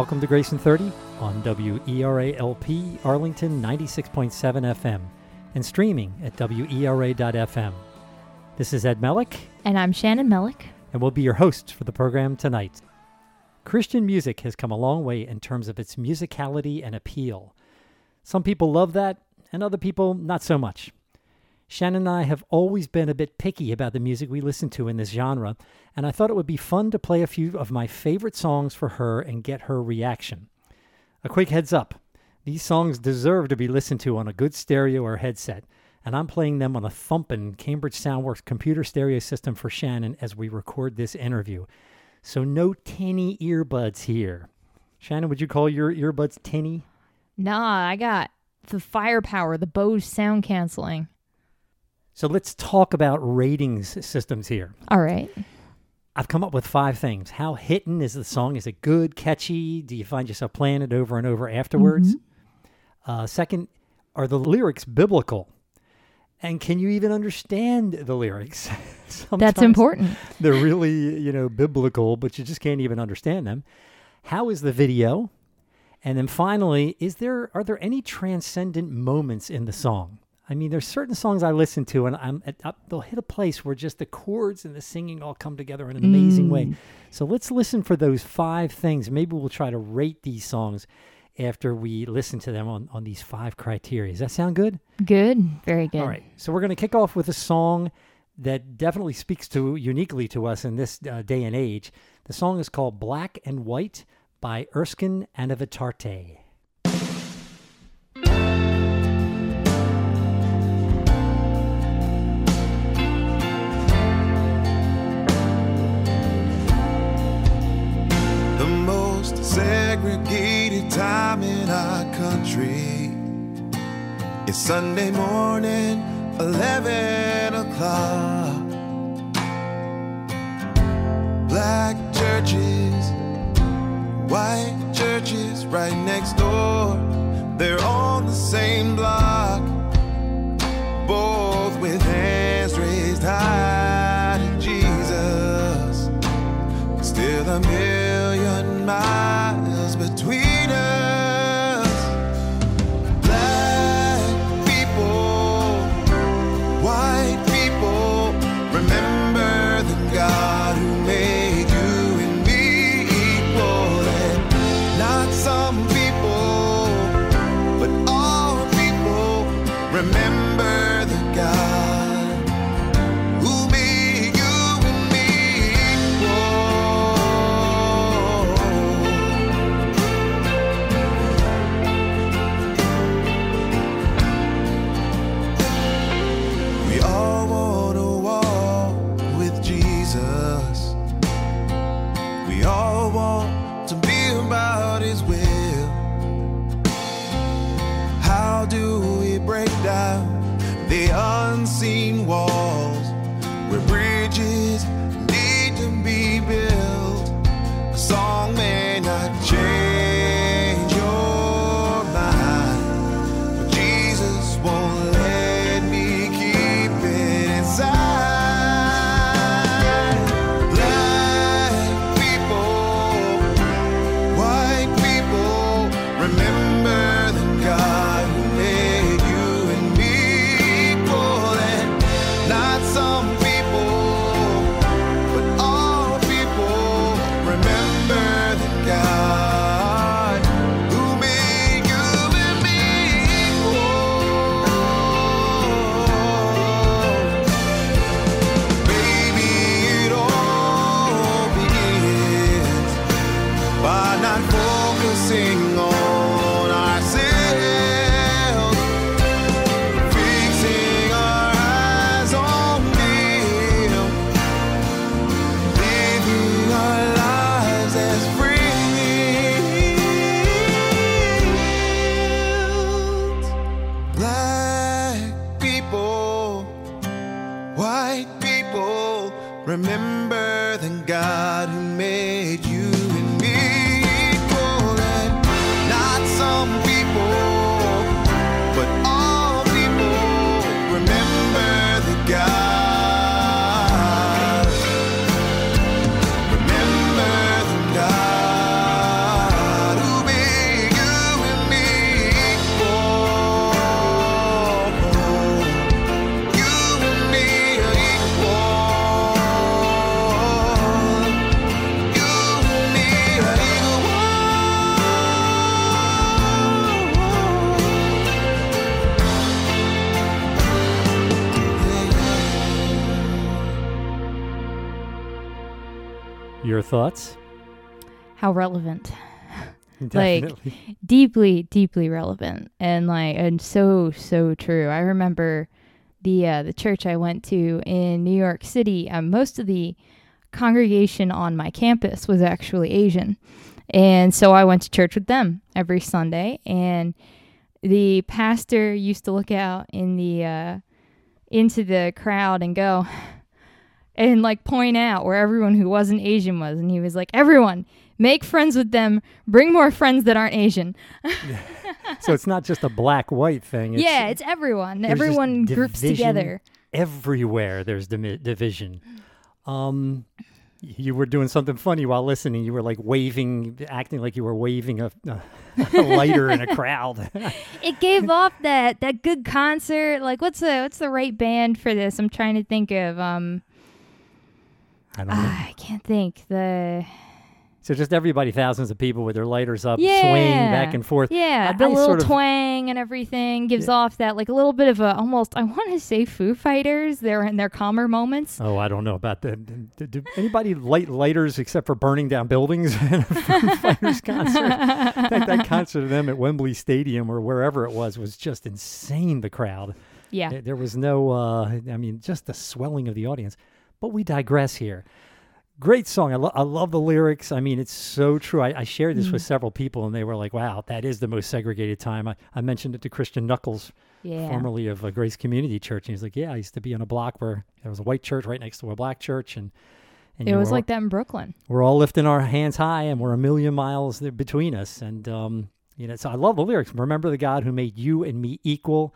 Welcome to Grayson 30 on WERA LP Arlington 96.7 FM and streaming at WERA.FM. This is Ed Melick, And I'm Shannon Melick. and we'll be your hosts for the program tonight. Christian music has come a long way in terms of its musicality and appeal. Some people love that, and other people not so much. Shannon and I have always been a bit picky about the music we listen to in this genre, and I thought it would be fun to play a few of my favorite songs for her and get her reaction. A quick heads up these songs deserve to be listened to on a good stereo or headset, and I'm playing them on a thumping Cambridge Soundworks computer stereo system for Shannon as we record this interview. So, no tinny earbuds here. Shannon, would you call your earbuds tinny? Nah, I got the firepower, the Bose sound canceling. So, let's talk about ratings systems here. All right. I've come up with five things. How hitting is the song? Is it good, catchy? Do you find yourself playing it over and over afterwards? Uh, second, are the lyrics biblical? And can you even understand the lyrics? That's important. They're really, you know, biblical, but you just can't even understand them. How is the video? And then finally, is there are there any transcendent moments in the song? I mean, there's certain songs I listen to, and I'm at, up, they'll hit a place where just the chords and the singing all come together in an amazing way. So let's listen for those five things. Maybe we'll try to rate these songs after we listen to them on, on these five criteria. Does that sound good? Good. Very good. All right. So we're going to kick off with a song that definitely speaks to uniquely to us in this uh, day and age. The song is called Black and White by Erskine and Anavitarte. Segregated time in our country. It's Sunday morning, 11 o'clock. Black churches, white churches right next door. They're on the same block, both with hands raised high to Jesus. Still a million miles thoughts? How relevant. Definitely. deeply deeply relevant and like and so so true i remember the uh, the church i went to in new york city um, most of the congregation on my campus was actually asian and so i went to church with them every sunday and the pastor used to look out in the uh, into the crowd and go and like point out where everyone who wasn't asian was and he was like everyone make friends with them bring more friends that aren't asian so it's not just a black white thing. It's yeah, it's everyone. Everyone groups together. everywhere. There's dimi- division. Um, you were doing something funny while listening. You were like waving, acting like you were waving a, a, a lighter in a crowd. It gave off that that good concert. Like what's the what's the right band for this? I'm trying to think of um I don't ah, I can't think. The So just everybody, thousands of people with their lighters up, yeah. swaying back and forth. Yeah, I little sort of- twang and everything gives off that like a little bit of a almost I want to say Foo Fighters. They're in their calmer moments. Oh, I don't know about that. Do, do anybody light lighters except for burning down buildings in a Foo Fighters concert? that, that concert of them at Wembley Stadium or wherever it was was just insane. The crowd. Yeah. There- There was no, uh, I mean, just the swelling of the audience. But we digress here. Great song. I, lo- I love the lyrics. I mean, it's so true. I, I shared this Mm. with several people, and they were like, wow, that is the most segregated time. I, I mentioned it to Christian Knuckles, Yeah. formerly of uh, Grace Community Church. And he's like, yeah, I used to be in a block where there was a white church right next to a black church. And, and It was all- like that in Brooklyn. we're all lifting our hands high and we're a million miles between us and um, you know so i love the lyrics remember the god who made you and me equal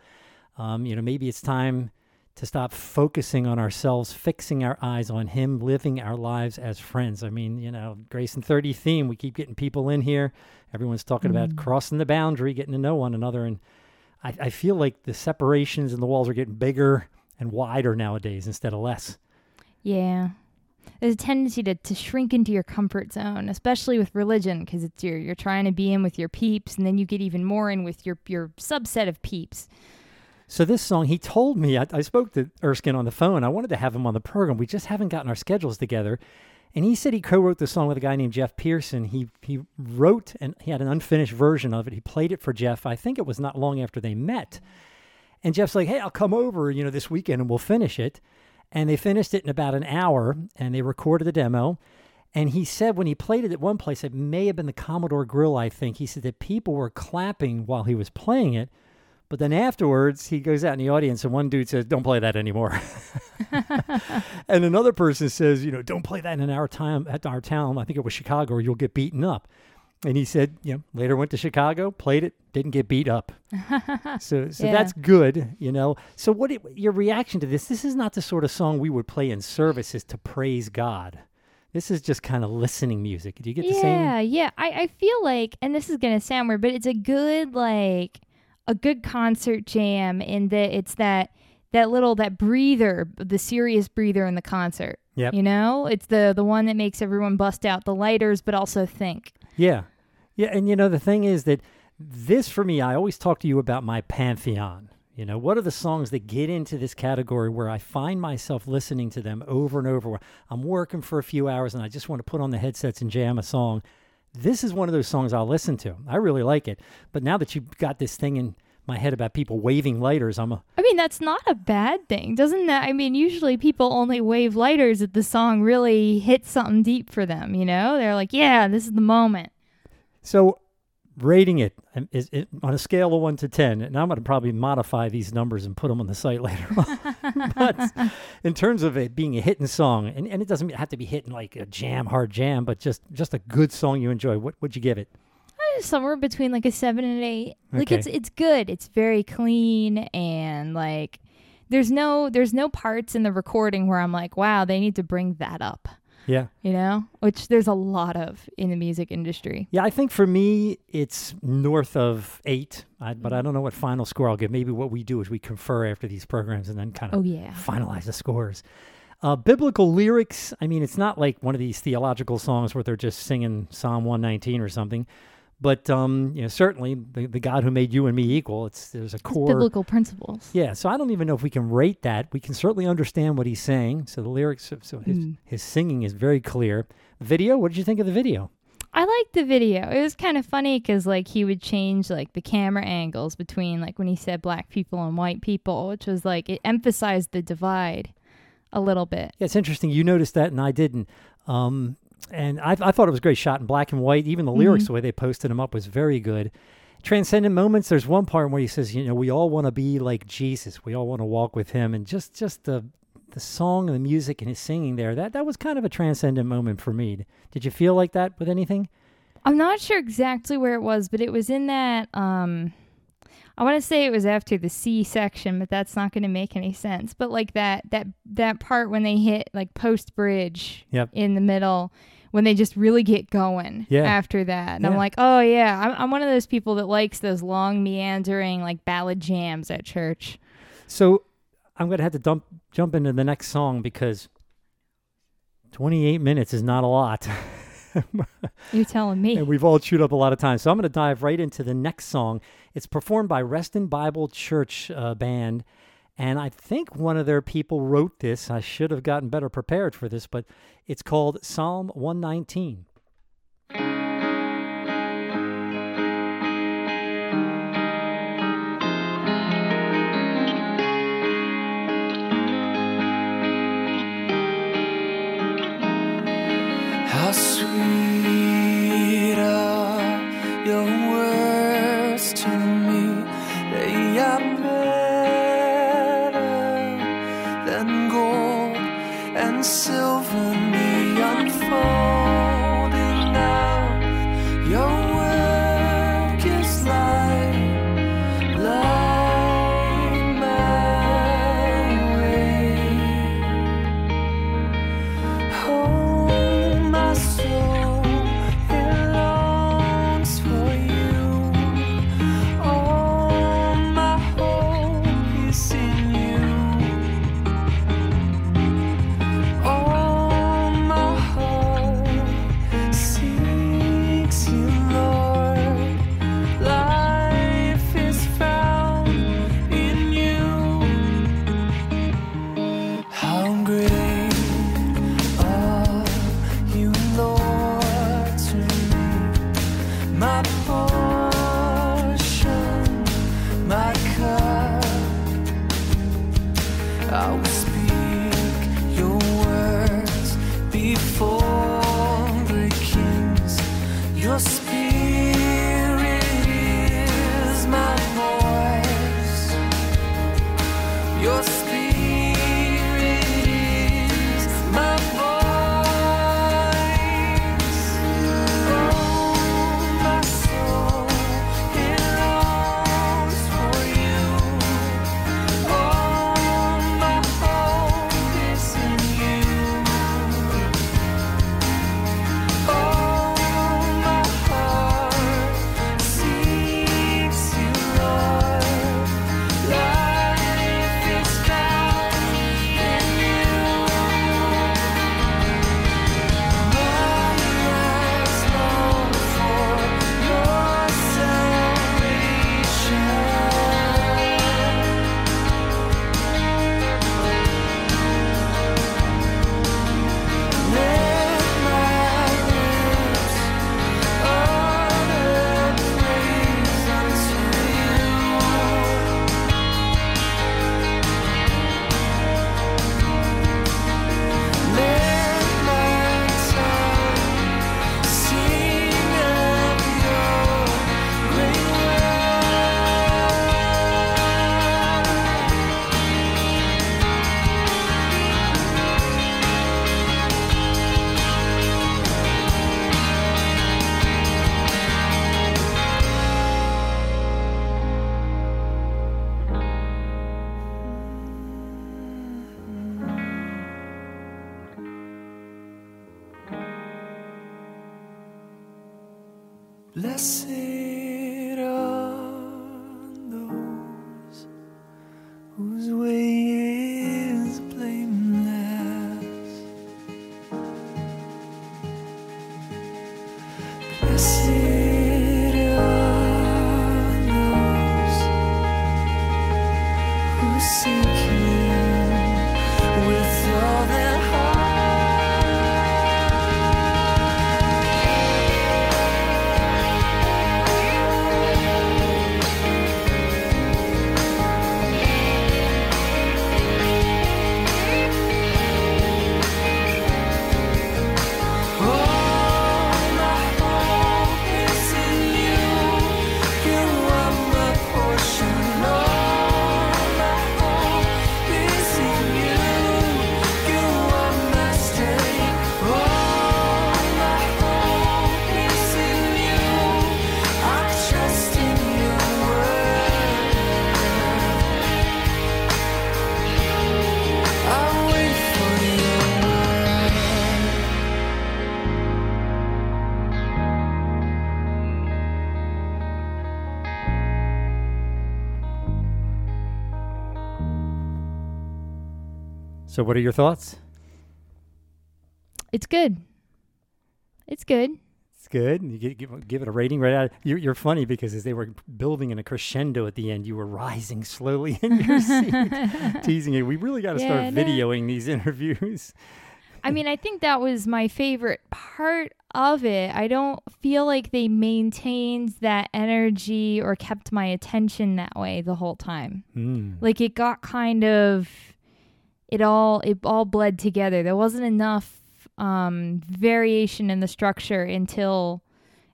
um, you know maybe it's time to stop focusing on ourselves fixing our eyes on him living our lives as friends i mean you know grace and 30 theme we keep getting people in here everyone's talking about mm-hmm. crossing the boundary getting to know one another and I, I feel like the separations and the walls are getting bigger and wider nowadays instead of less Yeah. There's a tendency to, to shrink into your comfort zone, especially with religion, because it's your you're trying to be in with your peeps, and then you get even more in with your your subset of peeps. So this song, he told me, I, I spoke to Erskine on the phone. I wanted to have him on the program. We just haven't gotten our schedules together. And he said he co-wrote the song with a guy named Jeff Pearson. He he wrote and he had an unfinished version of it. He played it for Jeff. I think it was not long after they met. And Jeff's like, "Hey, I'll come over, you know, this weekend and we'll finish it." And they finished it in about an hour and they recorded the demo. And he said when he played it at one place, it may have been the Commodore Grill, I think. He said that people were clapping while he was playing it. But then afterwards, he goes out in the audience, and one dude says, "Don't play that anymore," and another person says, "You know, don't play that in our time at our town. I think it was Chicago, or you'll get beaten up." And he said, "You know, later went to Chicago, played it, didn't get beat up." so, so Yeah. that's good, you know. So, what it, your reaction to this? This is not the sort of song we would play in services to praise God. This is just kind of listening music. Do you get the same? Yeah, yeah. I, I feel like, and this is gonna sound weird, but it's a good like a good concert jam in that it's that that little that breather, the serious breather in the concert. Yep. You know, it's the the one that makes everyone bust out the lighters, but also think. Yeah. Yeah. And you know, the thing is that this, for me, I always talk to you about my pantheon. You know, what are the songs that get into this category where I find myself listening to them over and over? I'm working for a few hours and I just want to put on the headsets and jam a song. This is one of those songs I'll listen to. I really like it. But now that you've got this thing in my head about people waving lighters, I'm a, I mean, that's not a bad thing, doesn't that? I mean, usually people only wave lighters if the song really hits something deep for them. You know, they're like, "Yeah, this is the moment." So, rating it um, it on a scale of one to ten, and I'm going to probably modify these numbers and put them on the site later on. but in terms of it being a hitting song, and, and it doesn't have to be hitting like a jam, hard jam, but just just a good song you enjoy. What would you give it? somewhere between like a seven and an eight. Like Okay. it's it's good. It's very clean and like there's no there's no parts in the recording where I'm like, wow, they need to bring that up. Yeah, You know, which there's a lot of in the music industry. yeah. I think for me, it's north of eight, I, but I don't know what final score I'll give. Maybe what we do is we confer after these programs and then kind of Oh yeah, finalize the scores. Uh, biblical lyrics, I mean, it's not like one of these theological songs where they're just singing Psalm 119 or something. But um, you know, certainly the, the God who made you and me equal, it's there's a core. biblical principles. Yeah, so I don't even know if we can rate that. We can certainly understand what he's saying. So the lyrics, so his, Mm. his singing is very clear. Video. What did you think of the video? I liked the video. It was kind of funny because like he would change like the camera angles between like when he said black people and white people, which was like it emphasized the divide a little bit. Yeah, it's interesting. You noticed that, and I didn't. Um, and I, I thought it was a great shot in black and white. Even the lyrics, the way they posted them up, was very good. Transcendent moments. There's one part where he says, "You know, we all want to be like Jesus. We all want to walk with Him." And just just the the song and the music and his singing there. That that was kind of a transcendent moment for me. Did you feel like that with anything? I'm not sure exactly where it was, but it was in that um I want to say it was after the C section, but that's not going to make any sense. But like that that that part when they hit like post bridge Yep. in the middle when they just really get going Yeah. after that. And I'm like, "Oh yeah, I'm I'm one of those people that likes those long meandering like ballad jams at church." So I'm gonna have to dump jump into the next song because 28 minutes is not a lot. You're telling me. and we've all chewed up a lot of time. So I'm going to dive right into the next song. It's performed by Reston Bible Church uh, Band. And I think one of their people wrote this. I should have gotten better prepared for this, but it's called Psalm 119. So, what are your thoughts? It's good. It's good. It's good. You give, give, give it a rating right out. You're, you're funny because as they were building in a crescendo at the end, you were rising slowly in your seat, teasing it. We really got to Yeah, start no. videoing these interviews. I mean, I think that was my favorite part of it. I don't feel like they maintained that energy or kept my attention that way the whole time. Mm. Like it got kind of it all it all bled together. There wasn't enough um variation in the structure until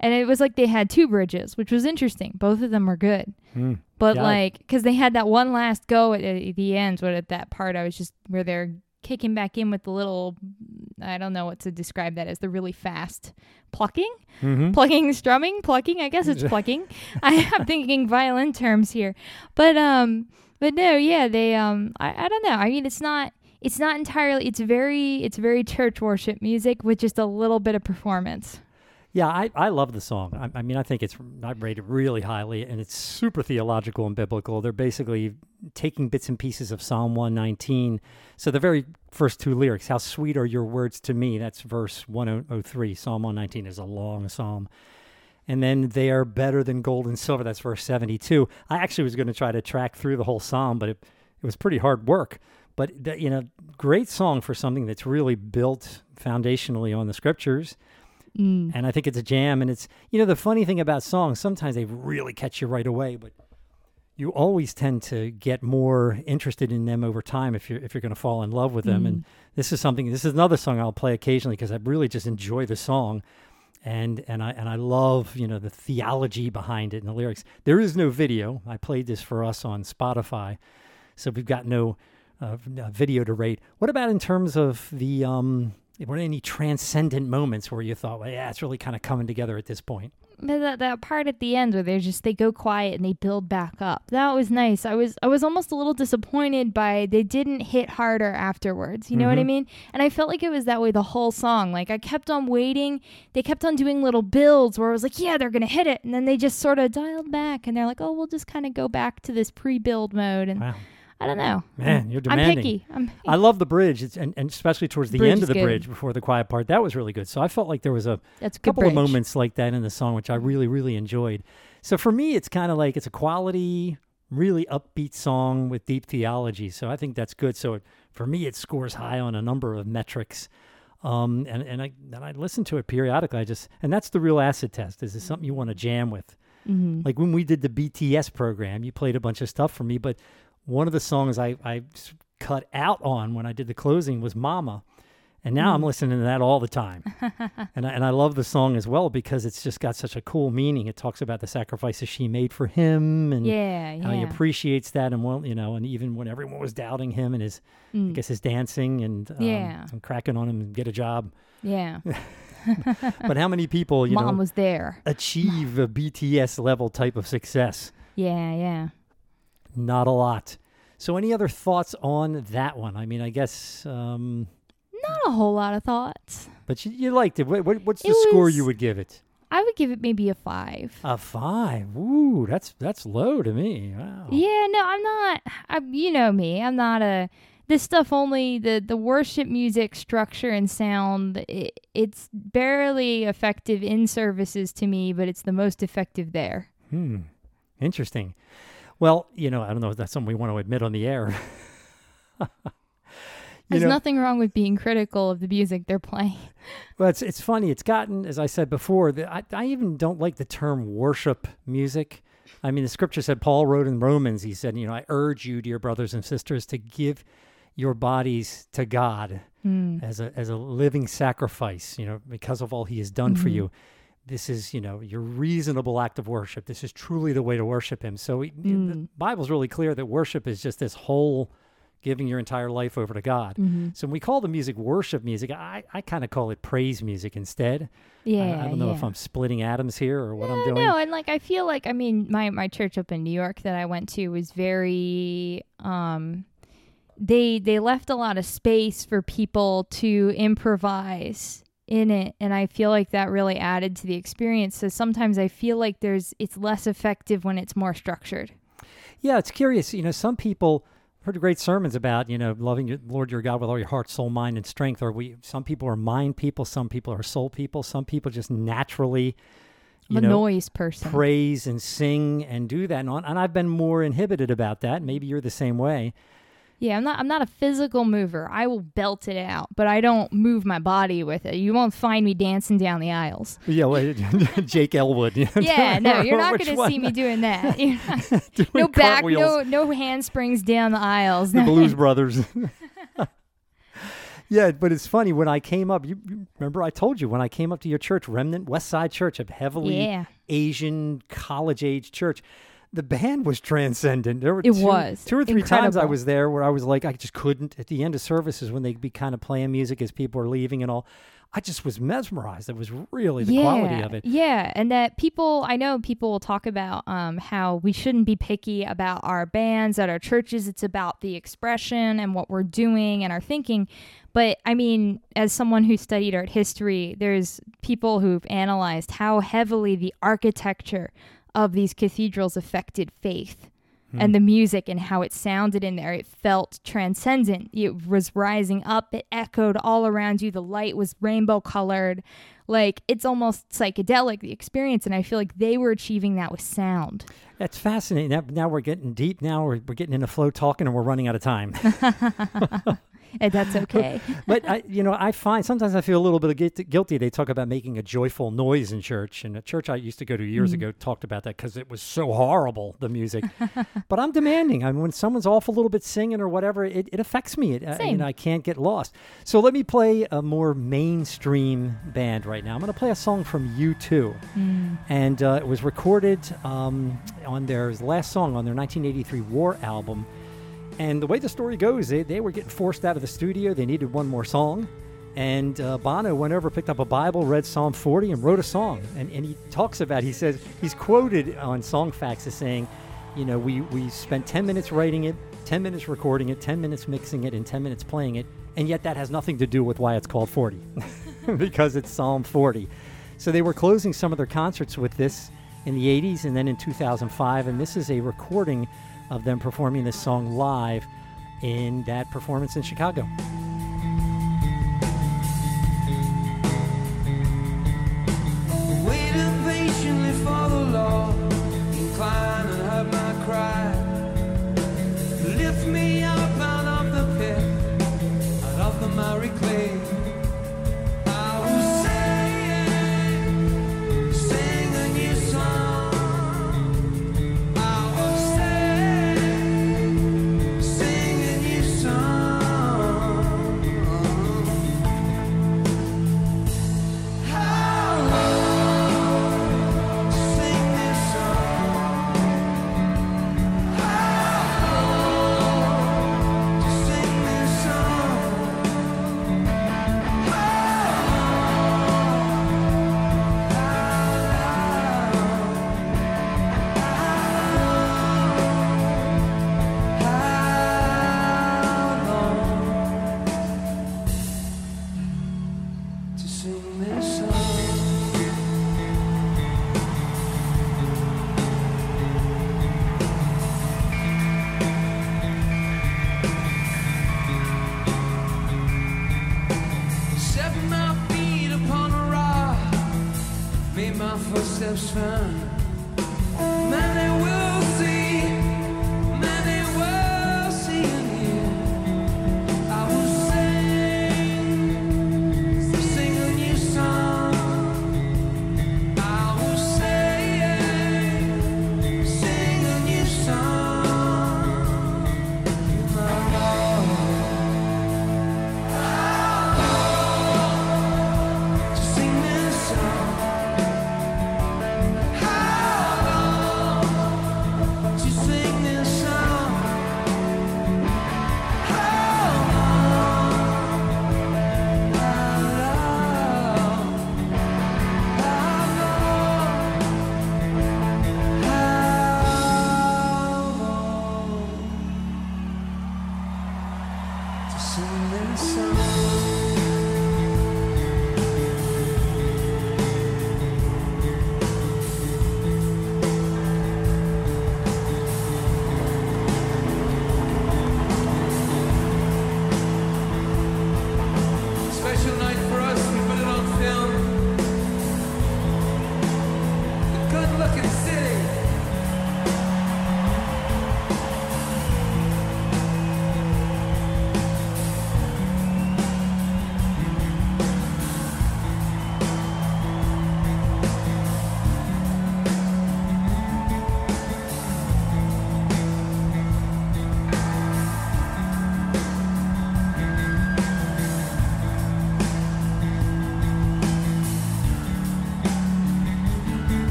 and it was like they had two bridges, which was interesting. Both of them were good. Mm. But Yeah. like, because they had that one last go at, at the end, what at that part I was just where they're kicking back in with the little, I don't know what to describe that as, the really fast plucking, hmm plucking, strumming, plucking. I guess it's plucking. I'm thinking violin terms here, but um, but no, yeah, they um, I, I don't know. I mean, it's not. It's not entirely. It's very. It's very church worship music with just a little bit of performance. Yeah, I, I love the song. I, I mean, I think it's I rate it really highly, and it's super theological and biblical. They're basically taking bits and pieces of Psalm 119. So the very first two lyrics, "How sweet are your words to me," that's verse 103. Psalm 119 is a long psalm. And then they are better than gold and silver. That's verse 72. I actually was going to try to track through the whole psalm, but it, it was pretty hard work. But, the, you know, great song for something that's really built foundationally on the scriptures Mm. and I think it's a jam. And it's you know the funny thing about songs, sometimes they really catch you right away, but you always tend to get more interested in them over time if you're if you're going to fall in love with them. And this is something. This is another song I'll play occasionally because I really just enjoy the song. And and I and I love you know the theology behind it and the lyrics. There is no video. I played this for us on Spotify, so we've got no uh, uh, video to rate. What about in terms of the um, were there any transcendent moments where you thought, well, yeah, it's really kind of coming together at this point? That, that part at the end where they're just they go quiet and they build back up. That was nice. I was I was almost a little disappointed by they didn't hit harder afterwards. You know what I Mhm. mean? And I felt like it was that way the whole song. Like I kept on waiting. They kept on doing little builds where I was like, yeah, they're gonna hit it, and then they just sort of dialed back and they're like, oh, we'll just kind of go back to this pre-build mode. And Wow, I don't know. man, you're demanding. I'm picky. I'm I love the bridge, it's, and, and especially towards the Bridge end of the good. bridge before the quiet part. That was really good. So I felt like there was a that's a couple bridge. of moments like that in the song, which I really, really enjoyed. So for me, it's kind of like it's a quality, really upbeat song with deep theology. So I think that's good. So it, for me, it scores high on a number of metrics. Um, and, and I and I listen to it periodically. I just and that's the real acid test. Is it something you want to jam with? Mhm. Like when we did the BTS program, you played a bunch of stuff for me, but one of the songs I, I cut out on when I did the closing was Mama. And now I'm Mm. listening to that all the time. and, I, and I love the song as well because it's just got such a cool meaning. It talks about the sacrifices she made for him and Yeah, yeah. how he appreciates that. And, well, you know, and even when everyone was doubting him and his, I Mm. guess, his dancing and, um, Yeah. and cracking on him and get a job. yeah. But how many people, you Mom know, was there. achieve a BTS level type of success? Yeah, yeah. Not a lot. So, any other thoughts on that one? I mean, I guess, um, Not a whole lot of thoughts. but you, you liked it. What, what, what's the It score you would give it? I would give it maybe a five. A five. Ooh, that's that's low to me. Wow. Yeah, no, I'm not. I, you know me. I'm not a. This stuff only the the worship music structure and sound. It, it's barely effective in services to me, but it's the most effective there. Hmm. Interesting. Well, you know, I don't know if that's something we want to admit on the air. There's know- nothing wrong with being critical of the music they're playing. Well, it's it's funny. It's gotten, as I said before, that I, I even don't like the term worship music. I mean, the scripture said Paul wrote in Romans. He said, you know, I urge you, dear brothers and sisters, to give your bodies to God Hmm. as a as a living sacrifice. You know, because of all He has done for Mhm. you. This is, you know, your reasonable act of worship. This is truly the way to worship Him. So we, the Mm. Bible's really clear that worship is just this whole giving your entire life over to God. Mhm. So when we call the music worship music, I, I kind of call it praise music instead. Yeah, I, don't know if. I'm splitting atoms here or what I'm doing. No, and like I feel like I mean my my church up in New York that I went to was very um they they left a lot of space for people to improvise in it and I feel like that really added to the experience. So sometimes I feel like there's it's less effective when it's more structured. Yeah, it's curious. You know, some people, heard great sermons about you know loving your Lord your God with all your heart, soul, mind, and strength. Or we some people are mind people, some people are soul people, some people just naturally you a know noise person. praise and sing and do that. And, on, and I've been more inhibited about that. Maybe you're the same way. Yeah, I'm not I'm not a physical mover. I will belt it out, but I don't move my body with it. You won't find me dancing down the aisles. Yeah, well, Jake Elwood. Yeah, no, you're not going to see me doing that. Doing no back, no no handsprings down the aisles. the Blues Brothers. yeah, but it's funny when I came up. You, you remember I told you when I came up to your church, Remnant West Side Church, a heavily Yeah. Asian college age church. The band was transcendent. There were It two, was two or three times I was there where I was like, I just couldn't. At the end of services, when they'd be kind of playing music as people are leaving and all, I just was mesmerized. It was really the yeah, quality of it. Yeah, and that people, I know people will talk about um, how we shouldn't be picky about our bands at our churches. It's about the expression and what we're doing and our thinking. But I mean, as someone who studied art history, there's people who've analyzed how heavily the architecture of these cathedrals affected faith. Hmm. and the music and how it sounded in there. It felt transcendent. It was rising up, it echoed all around you. The light was rainbow colored. Like it's almost psychedelic, the experience. And I feel like they were achieving that with sound. That's fascinating. Now, now we're getting deep. Now we're, we're getting into flow talking and we're running out of time. And that's okay. but I, you know, I find sometimes I feel a little bit guilty. They talk about making a joyful noise in church, and a church I used to go to years ago talked about that because it was so horrible the music. but I'm demanding. I mean, when someone's off a little bit singing or whatever, it, it affects me. It, I, you Same. know, I can't get lost. So let me play a more mainstream band right now. I'm going to play a song from U2, and uh, it was recorded um, on their last song on their 1983 War album. And the way the story goes, they, they were getting forced out of the studio. They needed one more song. And uh, Bono went over, picked up a Bible, read Psalm 40, and wrote a song. And, and he talks about, he says, he's quoted on Songfacts as saying, you know, we, we spent 10 minutes writing it, 10 minutes recording it, 10 minutes mixing it, and 10 minutes playing it. And yet that has nothing to do with why it's called 40, because it's Psalm 40. So they were closing some of their concerts with this in the 80s and then in 2005. And this is a recording of them performing this song live in that performance in Chicago. Made my footsteps firm.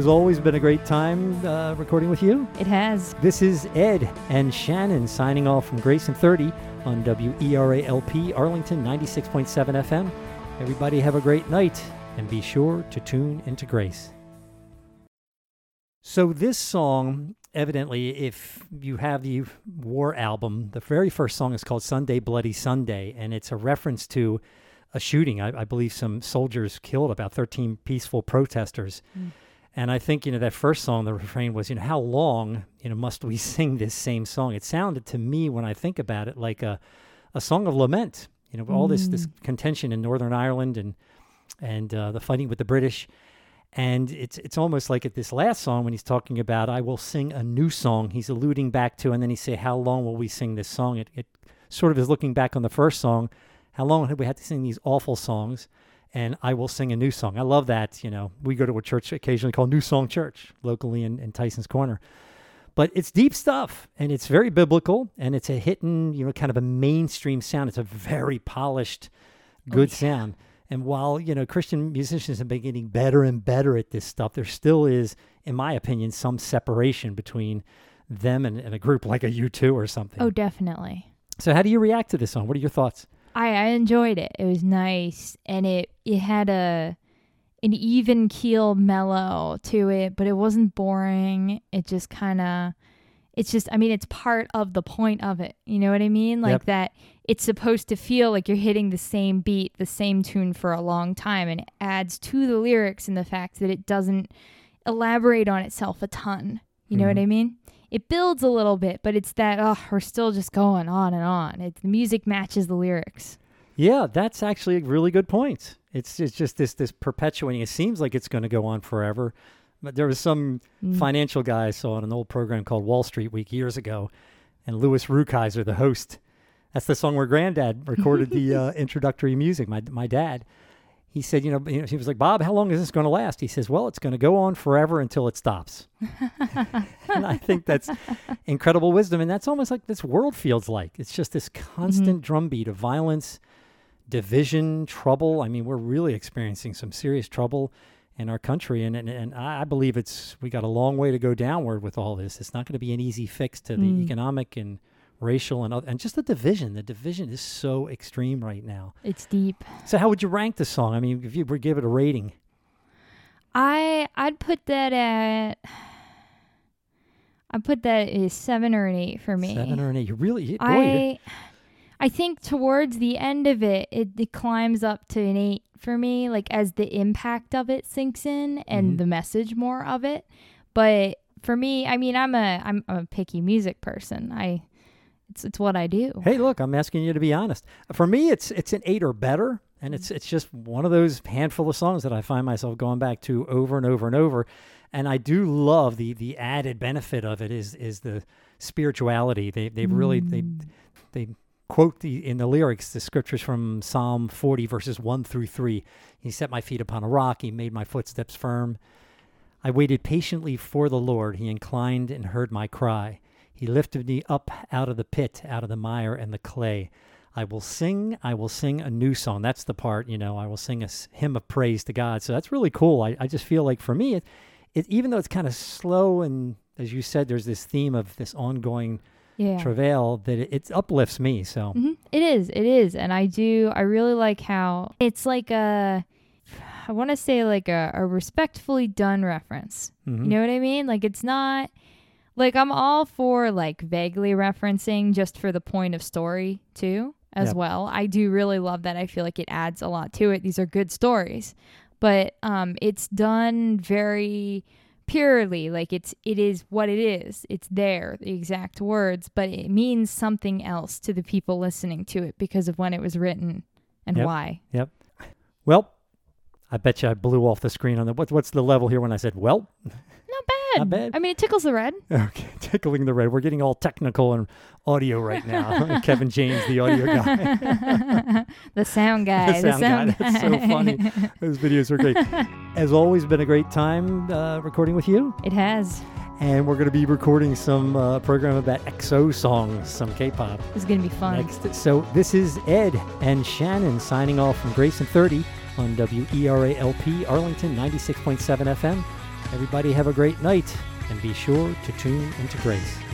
As always, been a great time uh, recording with you. It has. This is Ed and Shannon signing off from Grayson 30 on WERALP Arlington 96.7 FM. Everybody have a great night and be sure to tune into Grace. So, this song, evidently, if you have the War album, the very first song is called Sunday Bloody Sunday, and it's a reference to a shooting. I, I believe some soldiers killed about 13 peaceful protesters. Mm. And I think, you know, that first song, the refrain was, you know, how long, you know, must we sing this same song? It sounded to me, when I think about it, like a, a song of lament, you know, all this, this contention in Northern Ireland and, and uh, the fighting with the British. And it's it's almost like at this last song when he's talking about I will sing a new song. He's alluding back to, and then he say, "How long will we sing this song?" It it sort of is looking back on the first song. How long have we had to sing these awful songs? And I will sing a new song. I love that. You know, we go to a church occasionally called New Song Church locally in, in Tyson's Corner. But it's deep stuff and it's very biblical and it's a hidden, you know, kind of a mainstream sound. It's a very polished, oh, good yeah. sound. And while, you know, Christian musicians have been getting better and better at this stuff, there still is, in my opinion, some separation between them and, and a group like a U2 or something. Oh, definitely. So how do you react to this song? What are your thoughts? I, I enjoyed it. It was nice, and it it had a an even keel mellow to it, but it wasn't boring. It just kind of it's just I mean it's part of the point of it. You know what I mean? Like Yep. that it's supposed to feel like you're hitting the same beat, the same tune for a long time and it adds to the lyrics and the fact that it doesn't elaborate on itself a ton. You know what Mhm. I mean? It builds a little bit, but it's that oh, we're still just going on and on. It, the music matches the lyrics. Yeah, that's actually a really good point. It's it's just this this perpetuating. It seems like it's going to go on forever. But there was some Mm. financial guy I saw on an old program called Wall Street Week years ago, and Louis Rukeyser, the host, that's the song where Granddad recorded the uh, introductory music. My my dad, he said, you know, you know, he was like, Bob, how long is this going to last? He says, well, it's going to go on forever until it stops. and I think that's incredible wisdom, and that's almost like this world feels like. It's just this constant drumbeat of violence, division, trouble. I mean, we're really experiencing some serious trouble in our country, and and, and I I believe it's we got a long way to go downward with all this. It's not going to be an easy fix to the Mm. economic and racial and oth- and just the division. The division is so extreme right now. It's deep. So, how would you rank the song? I mean, if you were give it a rating, I I'd put that at I'd put that as seven or an eight for me. seven or an eight, you really, boy, I I think towards the end of it, it, it climbs up to an eight for me, like as the impact of it sinks in and Mhm. the message more of it. But for me, I mean, I'm a I'm, I'm a picky music person. I it's it's what I do. Hey, look, I'm asking you to be honest. For me, it's it's an eight or better, and it's it's just one of those handful of songs that I find myself going back to over and over and over. And I do love the the added benefit of it is is the spirituality. They they really they mm. they quote the in the lyrics the scriptures from Psalm 40 verses 1 through 3. He set my feet upon a rock, he made my footsteps firm. I waited patiently for the Lord. He inclined and heard my cry. He lifted me up out of the pit, out of the mire and the clay. I will sing, I will sing a new song. That's the part, you know, I will sing a hymn of praise to God. So that's really cool. I, I just feel like for me, it, it even though it's kind of slow and as you said, there's this theme of this ongoing Yeah. travail that it, it uplifts me. So hmm It is. It is. And I do. I really like how it's like a. I want to say like a, a respectfully done reference. mhm. You know what I mean? Like it's not. Like I'm all for like vaguely referencing just for the point of story too as Yep. well. I do really love that. I feel like it adds a lot to it. These are good stories. But um it's done very purely like it's it is what it is. It's there, the exact words, but it means something else to the people listening to it because of when it was written and Yep. why. Yep. Well, I bet you I blew off the screen on the what's what's the level here when I said well. Not bad. Bad. I mean, it tickles the red. Okay, tickling the red. We're getting all technical and audio right now. Kevin James, the audio guy. the sound guy. The sound guy. That's so funny. Those videos are great. As always, been a great time uh, recording with you. It has. And we're going to be recording some uh, program about EXO songs, some K-pop It's gonna be fun. next. So this is Ed and Shannon signing off from Grayson 30 on WERALP Arlington 96.7 FM. Everybody have a great night and be sure to tune into grace.